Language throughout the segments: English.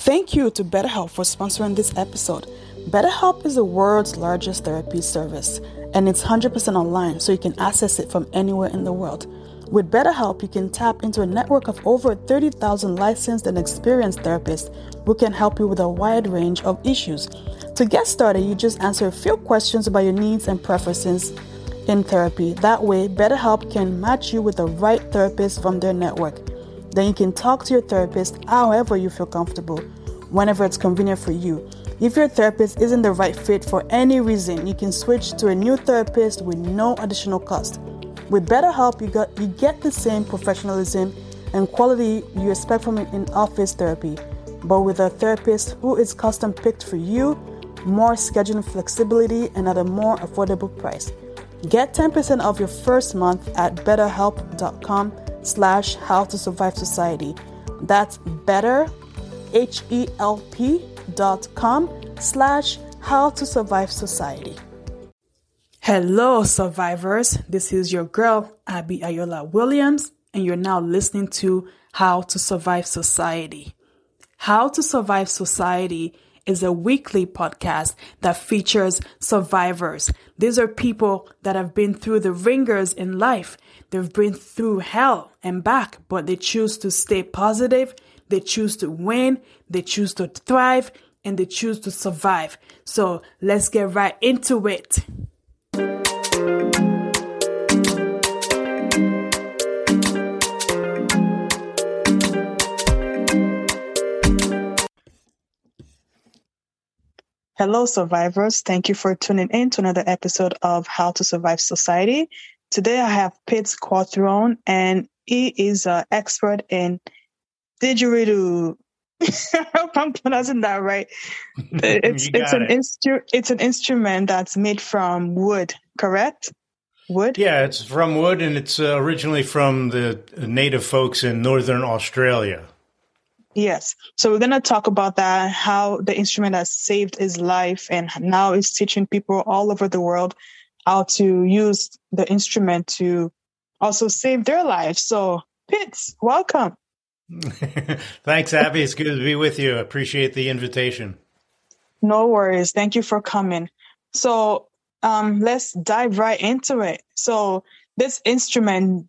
Thank you to BetterHelp for sponsoring this episode. BetterHelp is the world's largest therapy service, and it's 100% online, so you can access it from anywhere in the world. With BetterHelp, you can tap into a network of over 30,000 licensed and experienced therapists who can help you with a wide range of issues. To get started, you just answer a few questions about your needs and preferences in therapy. That way, BetterHelp can match you with the right therapist from their network. Then you can talk to your therapist however you feel comfortable, whenever it's convenient for you. If your therapist isn't the right fit for any reason, you can switch to a new therapist with no additional cost. With BetterHelp, you, got, you get the same professionalism and quality you expect from in office therapy, but with a therapist who is custom picked for you, more scheduling flexibility, and at a more affordable price. Get 10% off your first month at betterhelp.com slash how to survive society. That's better, H-E-L-P dot com slash how to survive society. Hello, survivors. This is your girl, Abby Ayola Williams, and you're now listening to How to Survive Society. How to Survive Society is a weekly podcast that features survivors. These are people that have been through the ringers in life. They've been through hell and back, but they choose to stay positive. They choose to win. They choose to thrive and they choose to survive. So let's get right into it. Hello, survivors. Thank you for tuning in to another episode of How to Survive Society. Today I have Pitz Quattrone, and he is an expert in didgeridoo. I hope I'm pronouncing that right. It's it's an it. instru- it's an instrument that's made from wood, correct? Wood. Yeah, it's from wood, and it's uh, originally from the native folks in northern Australia. Yes. So we're going to talk about that, how the instrument has saved his life and now is teaching people all over the world how to use the instrument to also save their lives. So Pitz, welcome. Thanks, Abby. It's good to be with you. I appreciate the invitation. No worries. Thank you for coming. So um, let's dive right into it. So this instrument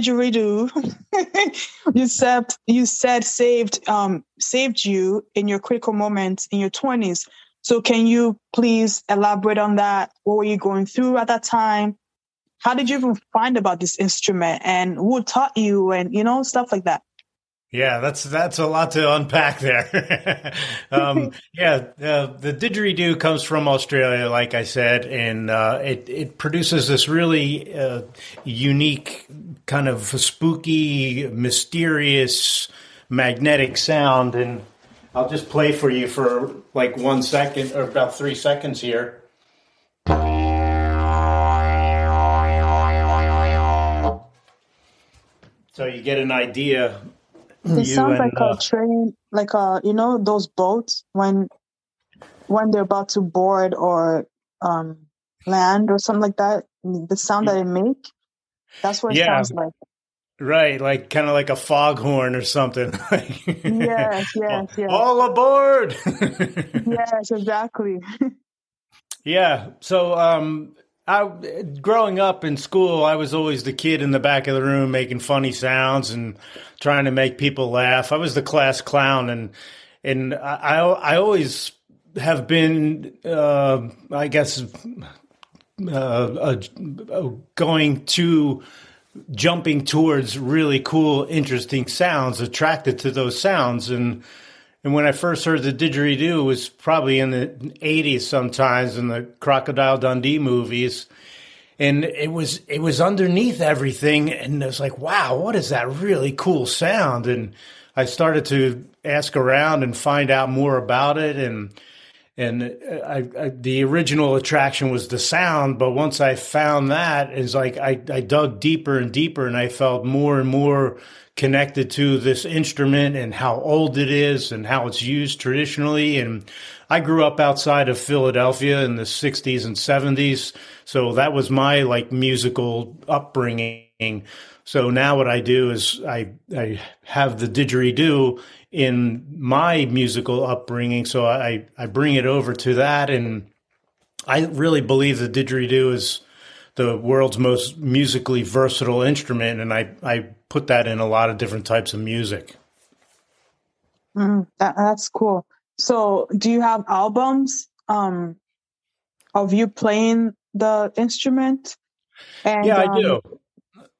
didgeridoo. You redo? You said you said saved um saved you in your critical moments in your 20s so can you please elaborate on that? What were you going through at that time? How did you even find about this instrument? And who taught you? And you know stuff like that yeah, that's that's a lot to unpack there. um, yeah, uh, the didgeridoo comes from Australia, like I said, and uh, it it produces this really uh, unique, kind of spooky, mysterious, magnetic sound. And I'll just play for you for like one second or about three seconds here. So you get an idea it sounds like uh, a train, like a you know those boats when when they're about to board or um, land or something like that. The sound that it make, that's what it yeah. sounds like. Right, like kind of like a foghorn or something. yes, yes, yes. All aboard! yes, exactly. yeah. So, um, I, growing up in school, I was always the kid in the back of the room making funny sounds and trying to make people laugh. I was the class clown, and and I I always have been, uh, I guess, uh, going to jumping towards really cool, interesting sounds, attracted to those sounds, and and when I first heard the didgeridoo, it was probably in the 80s sometimes in the Crocodile Dundee movies. And it was it was underneath everything, and I was like, "Wow, what is that really cool sound?" And I started to ask around and find out more about it, and and uh, I, I, the original attraction was the sound. But once I found that, it's like I, I dug deeper and deeper, and I felt more and more connected to this instrument and how old it is and how it's used traditionally. And I grew up outside of Philadelphia in the 60s and 70s. So that was my like musical upbringing. So now what I do is I I have the didgeridoo in my musical upbringing, so I I bring it over to that, and I really believe the didgeridoo is the world's most musically versatile instrument, and I I put that in a lot of different types of music. Mm, that, that's cool. So, do you have albums um, of you playing the instrument? And, yeah, I um, do.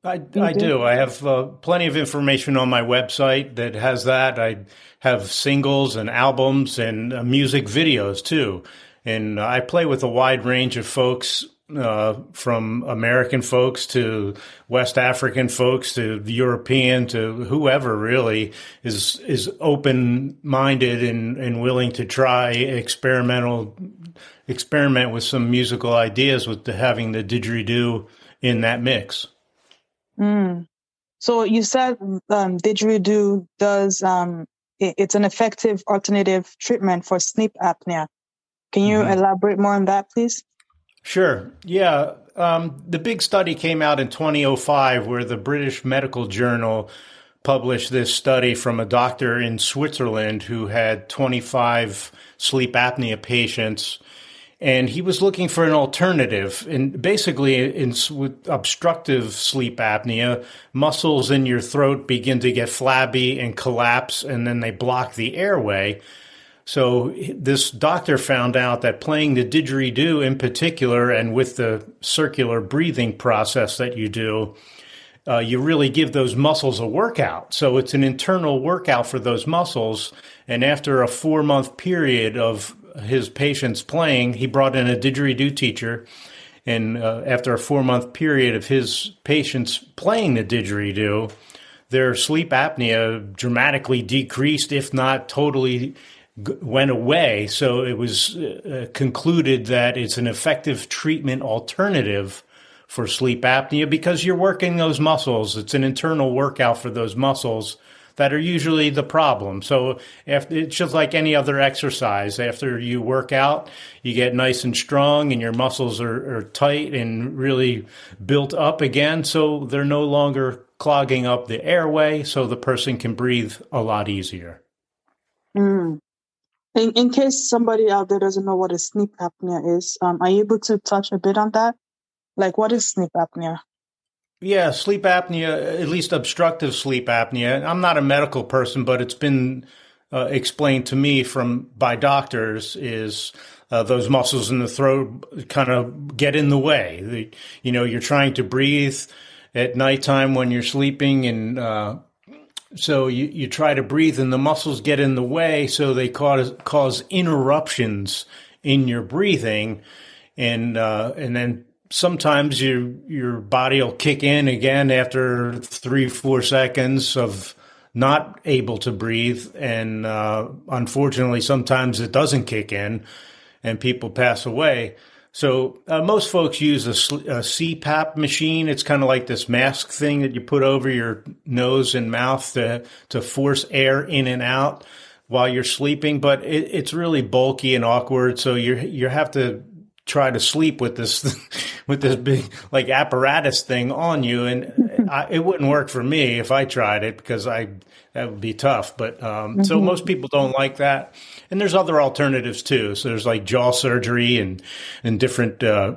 I, I do. I have uh, plenty of information on my website that has that. I have singles and albums and uh, music videos too. And I play with a wide range of folks uh, from American folks to West African folks to European to whoever really is is open minded and, and willing to try experimental experiment with some musical ideas with the, having the didgeridoo in that mix. Mm. So you said um, didgeridoo does um, it, it's an effective alternative treatment for sleep apnea. Can you mm-hmm. elaborate more on that, please? Sure. Yeah. Um, the big study came out in 2005 where the British Medical Journal published this study from a doctor in Switzerland who had 25 sleep apnea patients. And he was looking for an alternative. And basically, in, with obstructive sleep apnea, muscles in your throat begin to get flabby and collapse, and then they block the airway. So this doctor found out that playing the didgeridoo in particular, and with the circular breathing process that you do, uh, you really give those muscles a workout. So it's an internal workout for those muscles. And after a four month period of his patients playing, he brought in a didgeridoo teacher. And uh, after a four month period of his patients playing the didgeridoo, their sleep apnea dramatically decreased, if not totally went away. So it was uh, concluded that it's an effective treatment alternative for sleep apnea because you're working those muscles. It's an internal workout for those muscles that are usually the problem. So it's just like any other exercise. After you work out, you get nice and strong and your muscles are, are tight and really built up again. So they're no longer clogging up the airway. So the person can breathe a lot easier. Mm. In, in case somebody out there doesn't know what a sleep apnea is, um, are you able to touch a bit on that? Like, what is sleep apnea? Yeah, sleep apnea, at least obstructive sleep apnea. I'm not a medical person, but it's been uh, explained to me from by doctors is uh, those muscles in the throat kind of get in the way. The, you know, you're trying to breathe at nighttime when you're sleeping, and uh, so you, you try to breathe and the muscles get in the way, so they cause cause interruptions in your breathing, and uh, and then sometimes your your body will kick in again after three four seconds of not able to breathe, and uh, unfortunately sometimes it doesn't kick in, and people pass away. So uh, most folks use a, a, CPAP machine. It's kind of like this mask thing that you put over your nose and mouth to to force air in and out while you're sleeping. But it, it's really bulky and awkward. So you you have to try to sleep with this with this big like apparatus thing on you, and I, it wouldn't work for me if I tried it because I that would be tough. But um, mm-hmm. so most people don't like that, and there's other alternatives too. So there's like jaw surgery and and different uh,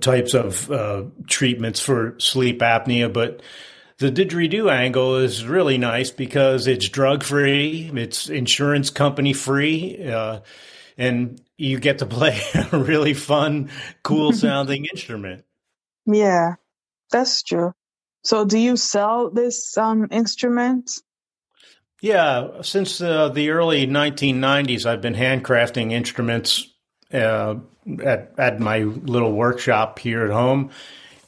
types of uh, treatments for sleep apnea, but. The didgeridoo angle is really nice because it's drug free, it's insurance company free, uh, and you get to play a really fun, cool sounding instrument. Yeah, that's true. So, do you sell this um, instrument? Yeah, since uh, the early 1990s, I've been handcrafting instruments uh, at at my little workshop here at home.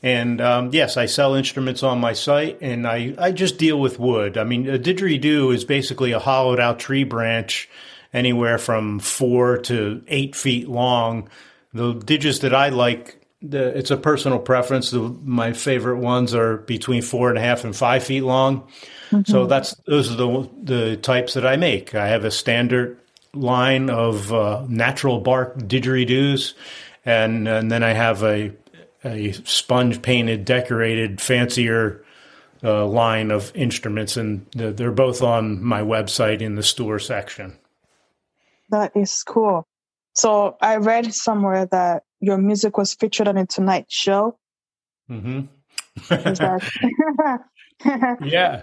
And um, yes, I sell instruments on my site, and I, I just deal with wood. I mean, a didgeridoo is basically a hollowed out tree branch, anywhere from four to eight feet long. The didges that I like the, it's a personal preference. The, my favorite ones are between four and a half and five feet long. Mm-hmm. So that's those are the the types that I make. I have a standard line of uh, natural bark didgeridoos, and and then I have a a sponge painted, decorated, fancier uh, line of instruments, and they're both on my website in the store section. That is cool. So I read somewhere that your music was featured on a Tonight Show. Mm-hmm. that... yeah.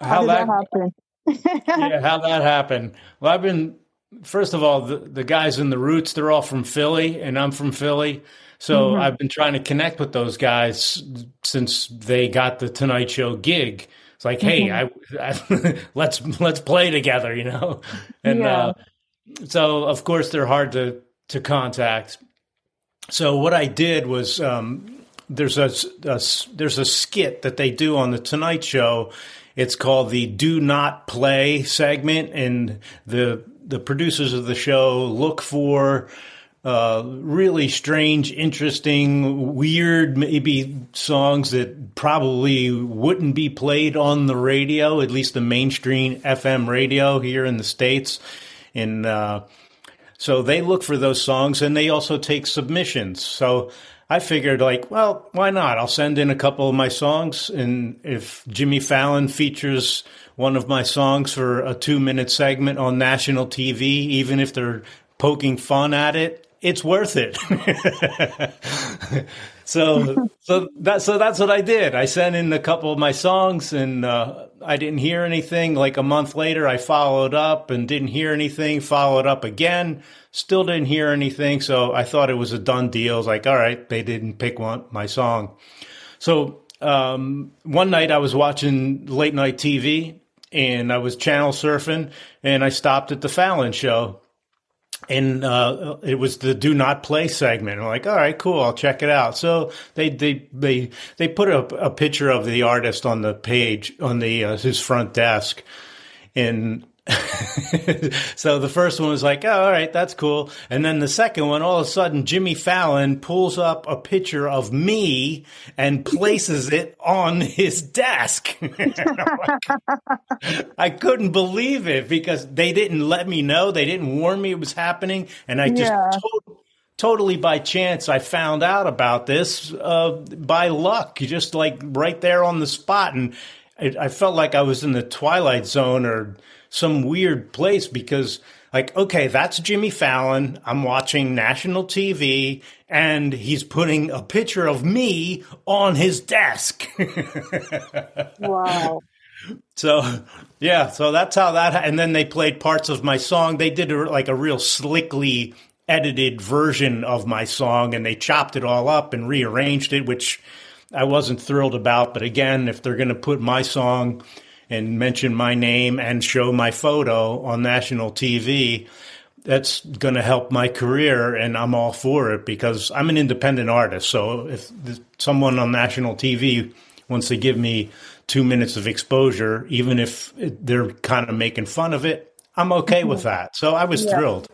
How, how did that, that happen? yeah, how that happened. Well, I've been first of all the, the guys in the roots. They're all from Philly, and I'm from Philly. So mm-hmm. I've been trying to connect with those guys since they got the Tonight Show gig. It's like, mm-hmm. hey, I, I, let's let's play together, you know. And yeah. uh, so, of course, they're hard to to contact. So what I did was um, there's a, a there's a skit that they do on the Tonight Show. It's called the "Do Not Play" segment, and the the producers of the show look for uh, really strange, interesting, weird, maybe songs that probably wouldn't be played on the radio, at least the mainstream FM radio here in the States. And uh, so they look for those songs and they also take submissions. So I figured, like, well, why not? I'll send in a couple of my songs. And if Jimmy Fallon features one of my songs for a two minute segment on national TV, even if they're poking fun at it, it's worth it. so so that so that's what I did. I sent in a couple of my songs, and uh, I didn't hear anything. Like a month later, I followed up and didn't hear anything. Followed up again, still didn't hear anything. So I thought it was a done deal. I was like, all right, they didn't pick one my song. So um, one night I was watching late night TV and I was channel surfing, and I stopped at the Fallon show and uh, it was the do not play segment. I'm like, all right, cool, I'll check it out. So they they they they put a, a picture of the artist on the page on the uh, his front desk, and so the first one was like, oh, all right, that's cool. And then the second one, all of a sudden, Jimmy Fallon pulls up a picture of me and places it on his desk. I couldn't believe it because they didn't let me know. They didn't warn me it was happening. And I just yeah. totally totally by chance I found out about this uh, by luck, just like right there on the spot, and it, I felt like I was in the Twilight Zone or some weird place because like, okay, that's Jimmy Fallon. I'm watching national TV and he's putting a picture of me on his desk. wow. So, yeah, so that's how that, and then they played parts of my song. They did a, like a real slickly edited version of my song and they chopped it all up and rearranged it, which I wasn't thrilled about. But again, if they're going to put my song and mention my name and show my photo on national TV, that's going to help my career and I'm all for it because I'm an independent artist. So if someone on national TV wants to give me two minutes of exposure, even if they're kind of making fun of it, I'm okay with that. So I was yeah. thrilled.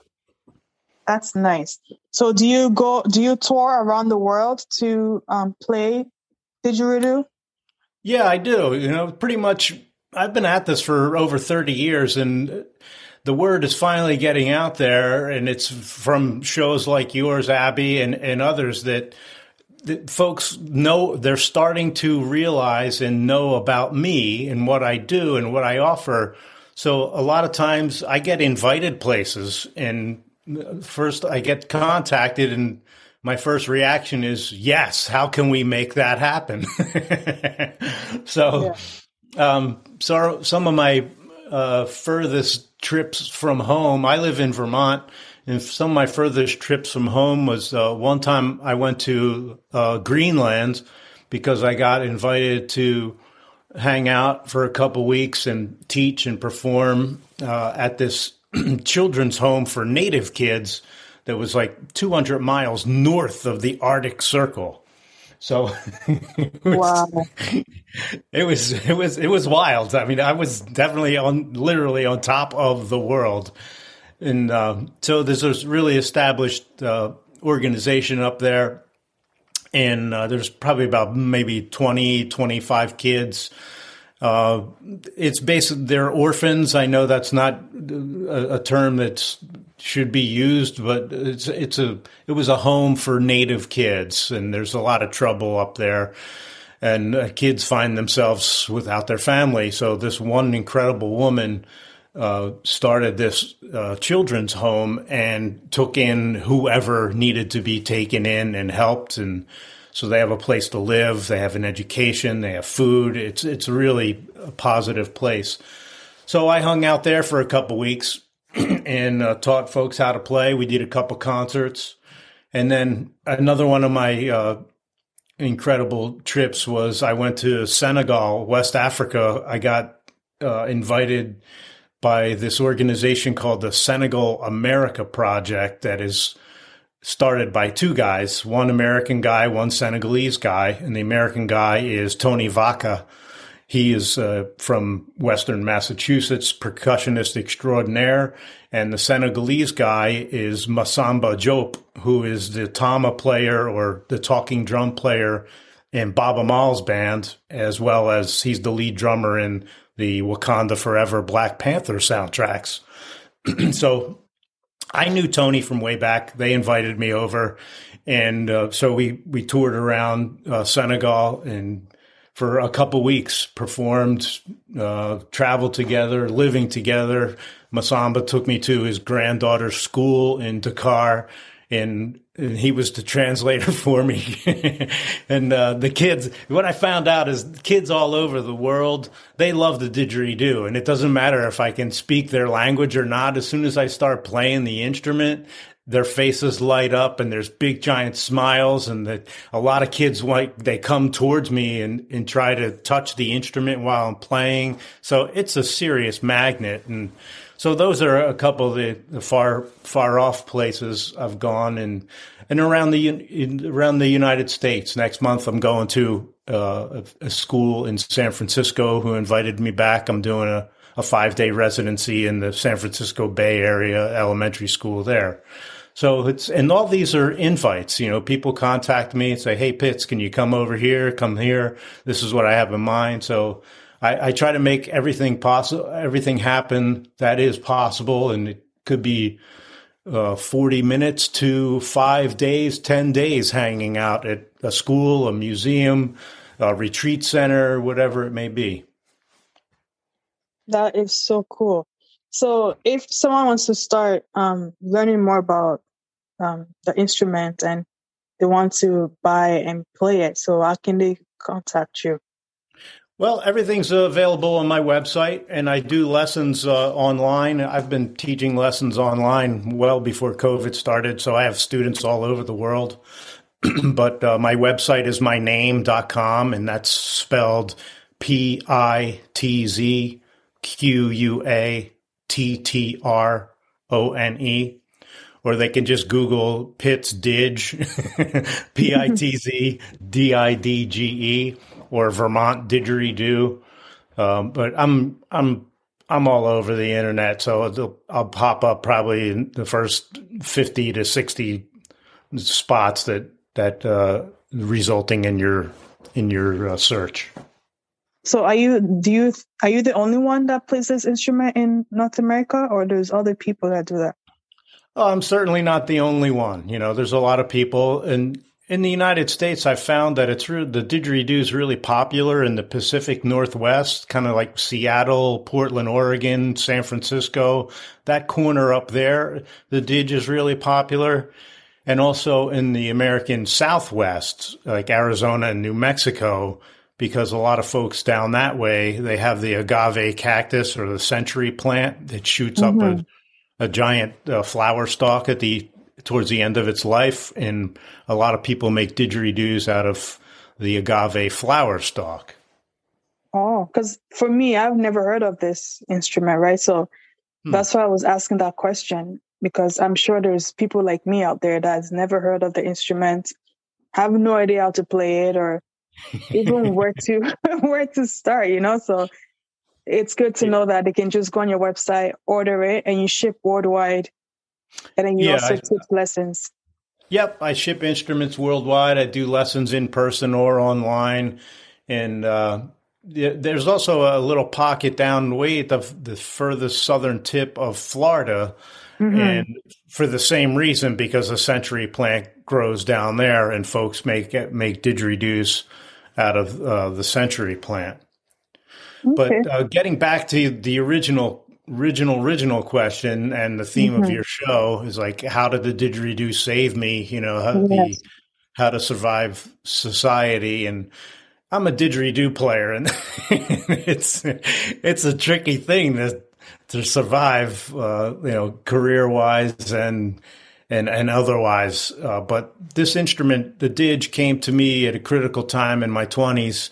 That's nice. So do you go, do you tour around the world to um, play Didgeridoo? Yeah, I do. You know, pretty much I've been at this for over 30 years and the word is finally getting out there and it's from shows like yours, Abby, and, and others that, that folks know they're starting to realize and know about me and what I do and what I offer. So a lot of times I get invited places and first I get contacted and my first reaction is yes how can we make that happen so yeah. Um, so some of my uh, furthest trips from home, I live in Vermont, and some of my furthest trips from home was uh, one time I went to uh, Greenland because I got invited to hang out for a couple weeks and teach and perform uh, at this children's home for native kids that was like 200 miles north of the Arctic Circle. So it was, wow. it was it was it was wild. I mean, I was definitely on literally on top of the world, and uh, so there's a really established uh, organization up there, and uh, there's probably about maybe 20, 25 kids. Uh, it's basically they're orphans. I know that's not a, a term that's should be used, but it's it's a it was a home for native kids, and there's a lot of trouble up there, and uh, kids find themselves without their family. So this one incredible woman uh, started this uh, children's home and took in whoever needed to be taken in and helped, and so they have a place to live, they have an education, they have food. It's it's really a positive place. So I hung out there for a couple weeks and uh, taught folks how to play. We did a couple concerts. And then another one of my uh, incredible trips was I went to Senegal, West Africa. I got uh, invited by this organization called the Senegal America Project that is started by two guys, one American guy, one Senegalese guy. And the American guy is Tony Vacca he is uh, from Western Massachusetts, percussionist extraordinaire. And the Senegalese guy is Massamba Diop, who is the tama player or the talking drum player in Baaba Maal's band, as well as he's the lead drummer in the Wakanda Forever Black Panther soundtracks. so I knew Tony from way back. They invited me over. And uh, so we, we toured around uh, Senegal and for a couple weeks, performed, uh, traveled together, living together. Massamba took me to his granddaughter's school in Dakar, and, and he was the translator for me. and uh, the kids, what I found out is kids all over the world, they love the didgeridoo, and it doesn't matter if I can speak their language or not. As soon as I start playing the instrument, their faces light up and there's big giant smiles and a lot of kids like they come towards me and, and try to touch the instrument while I'm playing. So it's a serious magnet. And so those are a couple of the, the far, far off places I've gone and, and around the, in, around the United States. Next month, I'm going to uh, a, a school in San Francisco who invited me back. I'm doing a, a five day residency in the San Francisco Bay Area elementary school there. So it's, and all these are invites. You know, people contact me and say, Hey, Pitz, can you come over here? Come here. This is what I have in mind. So I, I try to make everything possible, everything happen that is possible. And it could be, uh, 40 minutes to five days, 10 days hanging out at a school, a museum, a retreat center, whatever it may be. That is so cool. So, if someone wants to start um, learning more about um, the instrument and they want to buy and play it. So how can they contact you? Well, everything's available on my website, and I do lessons uh, online. I've been teaching lessons online well before COVID started, so I have students all over the world. but uh, my website is myname.com, and that's spelled P I T Z Q U A T T R O N E or they can just Google Pitz Didge, P I T Z D I D G E, or Vermont Didgeridoo. Um, but I'm I'm I'm all over the internet, so I'll pop up probably in the first fifty to sixty spots that that uh, resulting in your in your uh, search. So are you do you are you the only one that plays this instrument in North America, or there's other people that do that? Oh, I'm certainly not the only one. You know, there's a lot of people, and in the United States, I've found that it's really, the didgeridoo is really popular in the Pacific Northwest, kind of like Seattle, Portland, Oregon, San Francisco, that corner up there. The didge is really popular. And also in the American Southwest, like Arizona and New Mexico, because a lot of folks down that way, they have the agave cactus or the century plant that shoots mm-hmm. up a a giant uh, flower stalk at the towards the end of its life, and a lot of people make didgeridoos out of the agave flower stalk. Oh, because for me, I've never heard of this instrument, right? So hmm. that's why I was asking that question because I'm sure there's people like me out there that's never heard of the instrument, have no idea how to play it, or even where to where to start. You know, so it's good to know that they can just go on your website, order it, and you ship worldwide. And then you yeah, also I, teach lessons. Yep, I ship instruments worldwide. I do lessons in person or online, and uh, there's also a little pocket down way at the, the furthest southern tip of Florida. Mm-hmm. And for the same reason, because a century plant grows down there and folks make, make didgeridoos out of uh, the century plant. Okay. But uh, getting back to the original original original question and the theme mm-hmm. of your show is like how did the didgeridoo save me you know how, yes. the, how to survive society and i'm a didgeridoo player and it's it's a tricky thing to to survive uh, you know career wise and and and otherwise uh, but this instrument the didge came to me at a critical time in my 20s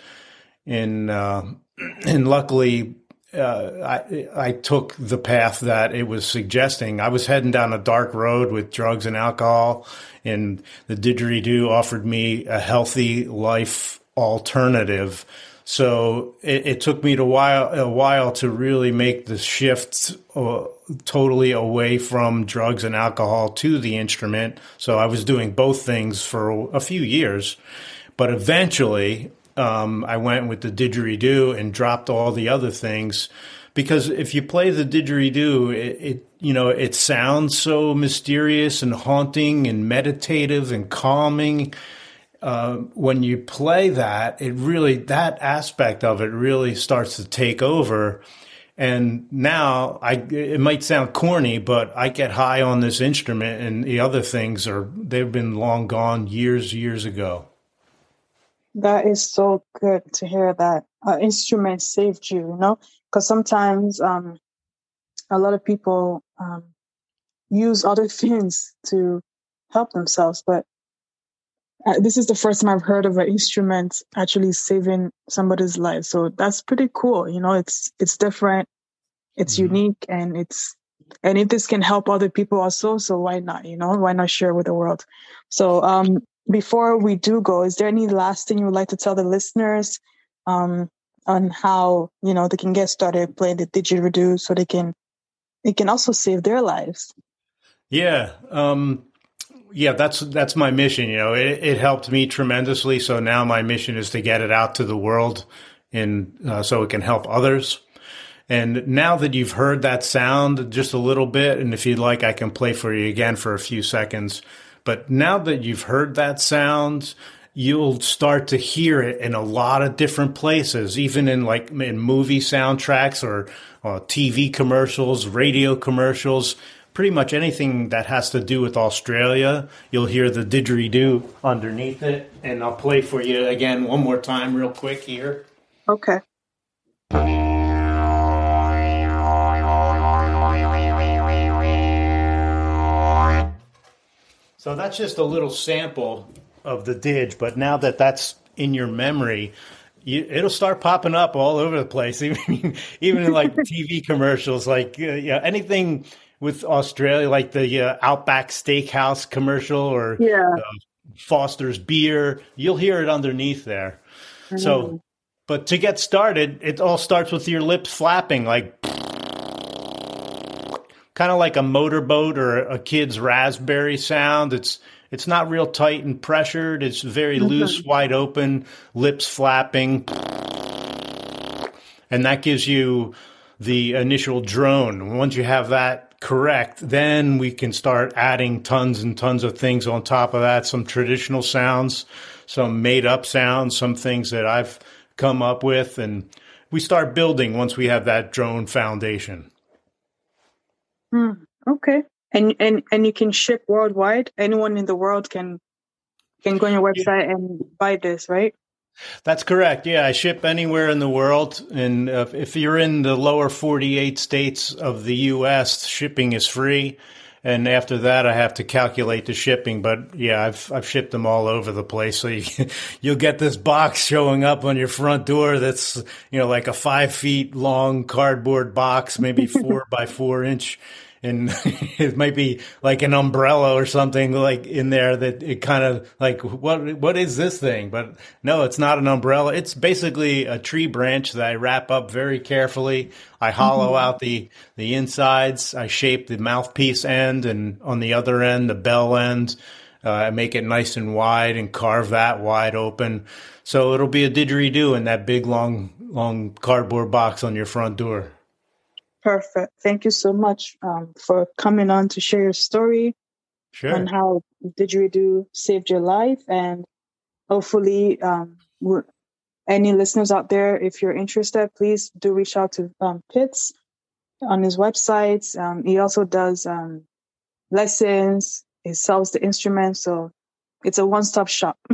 in uh, and luckily uh, I, I took the path that it was suggesting. I was heading down a dark road with drugs and alcohol, and the didgeridoo offered me a healthy life alternative. So it, it took me a while, a while to really make the shift uh, totally away from drugs and alcohol to the instrument. So I was doing both things for a few years, but eventually um, I went with the didgeridoo and dropped all the other things because if you play the didgeridoo, it, it, you know it sounds so mysterious and haunting and meditative and calming. Uh, when you play that, it really that aspect of it really starts to take over. And now I it might sound corny, but I get high on this instrument, and the other things are they've been long gone years years ago. That is so good to hear that uh, instrument saved you, you know, because sometimes um, a lot of people um, use other things to help themselves, but uh, this is the first time I've heard of an instrument actually saving somebody's life. So that's pretty cool. You know, it's it's different, it's mm-hmm. unique, and it's and if this can help other people also, so why not? You know, why not share with the world? So um, before we do go, is there any last thing you would like to tell the listeners um, on how you know they can get started playing the didgeridoo so they can it can also save their lives? Yeah, um, yeah, that's that's my mission. You know, it, it, helped me tremendously. So now my mission is to get it out to the world, and uh, so it can help others. And now that you've heard that sound just a little bit, and if you'd like, I can play for you again for a few seconds. But now that you've heard that sound, you'll start to hear it in a lot of different places, even in like in movie soundtracks or uh, TV commercials, radio commercials, pretty much anything that has to do with Australia. You'll hear the didgeridoo underneath it. And I'll play for you again one more time, real quick here. Okay. So that's just a little sample of the Didge, but now that that's in your memory, you, it'll start popping up all over the place, even even in like TV commercials, like uh, yeah, anything with Australia, like the uh, Outback Steakhouse commercial or yeah. uh, Foster's beer. You'll hear it underneath there. Mm-hmm. So, but to get started, it all starts with your lips flapping, like kind of like a motorboat or a kid's raspberry sound. It's it's not real tight and pressured. It's very mm-hmm. loose, wide open, lips flapping, and that gives you the initial drone. Once you have that correct, then we can start adding tons and tons of things on top of that. Some traditional sounds, some made up sounds, some things that I've come up with, and we start building once we have that drone foundation. Mm, okay. And and and you can ship worldwide. Anyone in the world can can go on your website and buy this, right? That's correct. Yeah, I ship anywhere in the world, and uh, if you're in the lower 48 states of the U.S., shipping is free. And after that, I have to calculate the shipping. But yeah, I've I've shipped them all over the place. So you, you'll get this box showing up on your front door. That's you know like a five feet long cardboard box, maybe four by four inch and it might be like an umbrella or something like in there that it kind of like what what is this thing but no it's not an umbrella it's basically a tree branch that i wrap up very carefully i hollow mm-hmm. out the the insides i shape the mouthpiece end and on the other end the bell end uh, make it nice and wide and carve that wide open. So it'll be a didgeridoo in that big long long cardboard box on your front door. Perfect. Thank you so much um, for coming on to share your story sure. and how didgeridoo saved your life. And hopefully, um, any listeners out there, if you're interested, please do reach out to um, Pitz on his website. Um, he also does um, lessons. He sells the instruments. So it's a one-stop shop.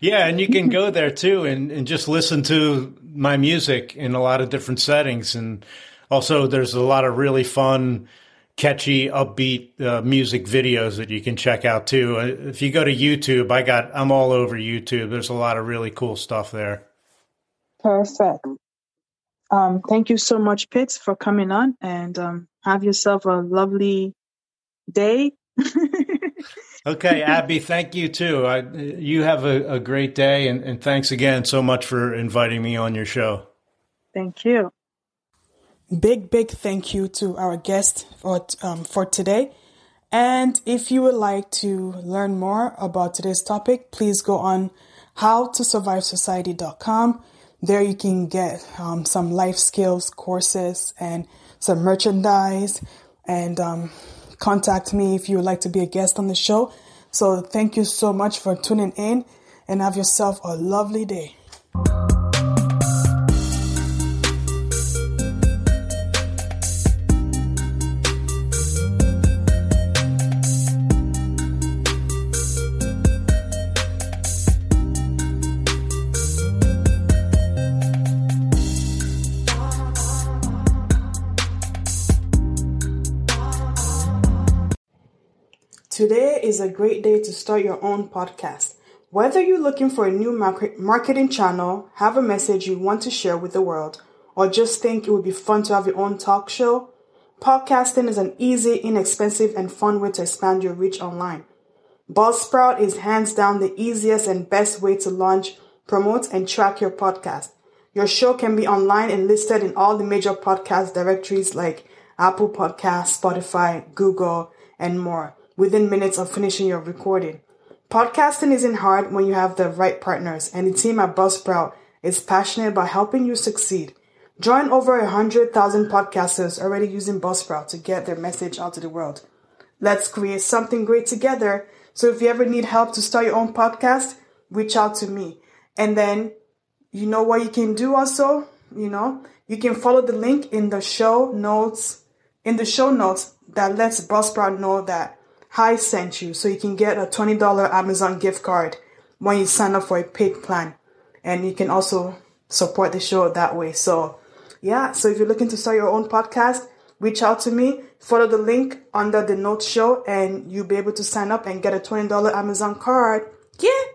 yeah, and you can go there too and, and just listen to my music in a lot of different settings. And also, there's a lot of really fun, catchy, upbeat uh, music videos that you can check out too. Uh, if you go to YouTube, I got I'm all over YouTube. There's a lot of really cool stuff there. Perfect. Um, thank you so much, Pitz, for coming on, and um, have yourself a lovely day. okay, Abby, thank you too. I, you have a, a great day, and, and thanks again so much for inviting me on your show. Thank you. Big, big thank you to our guest for, um, for today. And if you would like to learn more about today's topic, please go on howtosurvivesociety.com. There you can get um, some life skills courses and some merchandise and um, contact me if you would like to be a guest on the show. So thank you so much for tuning in and have yourself a lovely day. A great day to start your own podcast. Whether you're looking for a new marketing channel, have a message you want to share with the world, or just think it would be fun to have your own talk show, podcasting is an easy, inexpensive, and fun way to expand your reach online. Buzzsprout is hands down the easiest and best way to launch, promote, and track your podcast. Your show can be online and listed in all the major podcast directories like Apple Podcasts, Spotify, Google, and more within minutes of finishing your recording. Podcasting isn't hard when you have the right partners, and the team at Buzzsprout is passionate about helping you succeed. Join over 100,000 podcasters already using Buzzsprout to get their message out to the world. Let's create something great together. So if you ever need help to start your own podcast, reach out to me. And then you know what you can do also? You know, you can follow the link in the show notes, in the show notes that lets Buzzsprout know that Hi sent you so you can get a $20 Amazon gift card when you sign up for a paid plan. And you can also support the show that way. So, yeah, so if you're looking to start your own podcast, reach out to me, follow the link under the notes show, and you'll be able to sign up and get a $20 Amazon card. Yeah.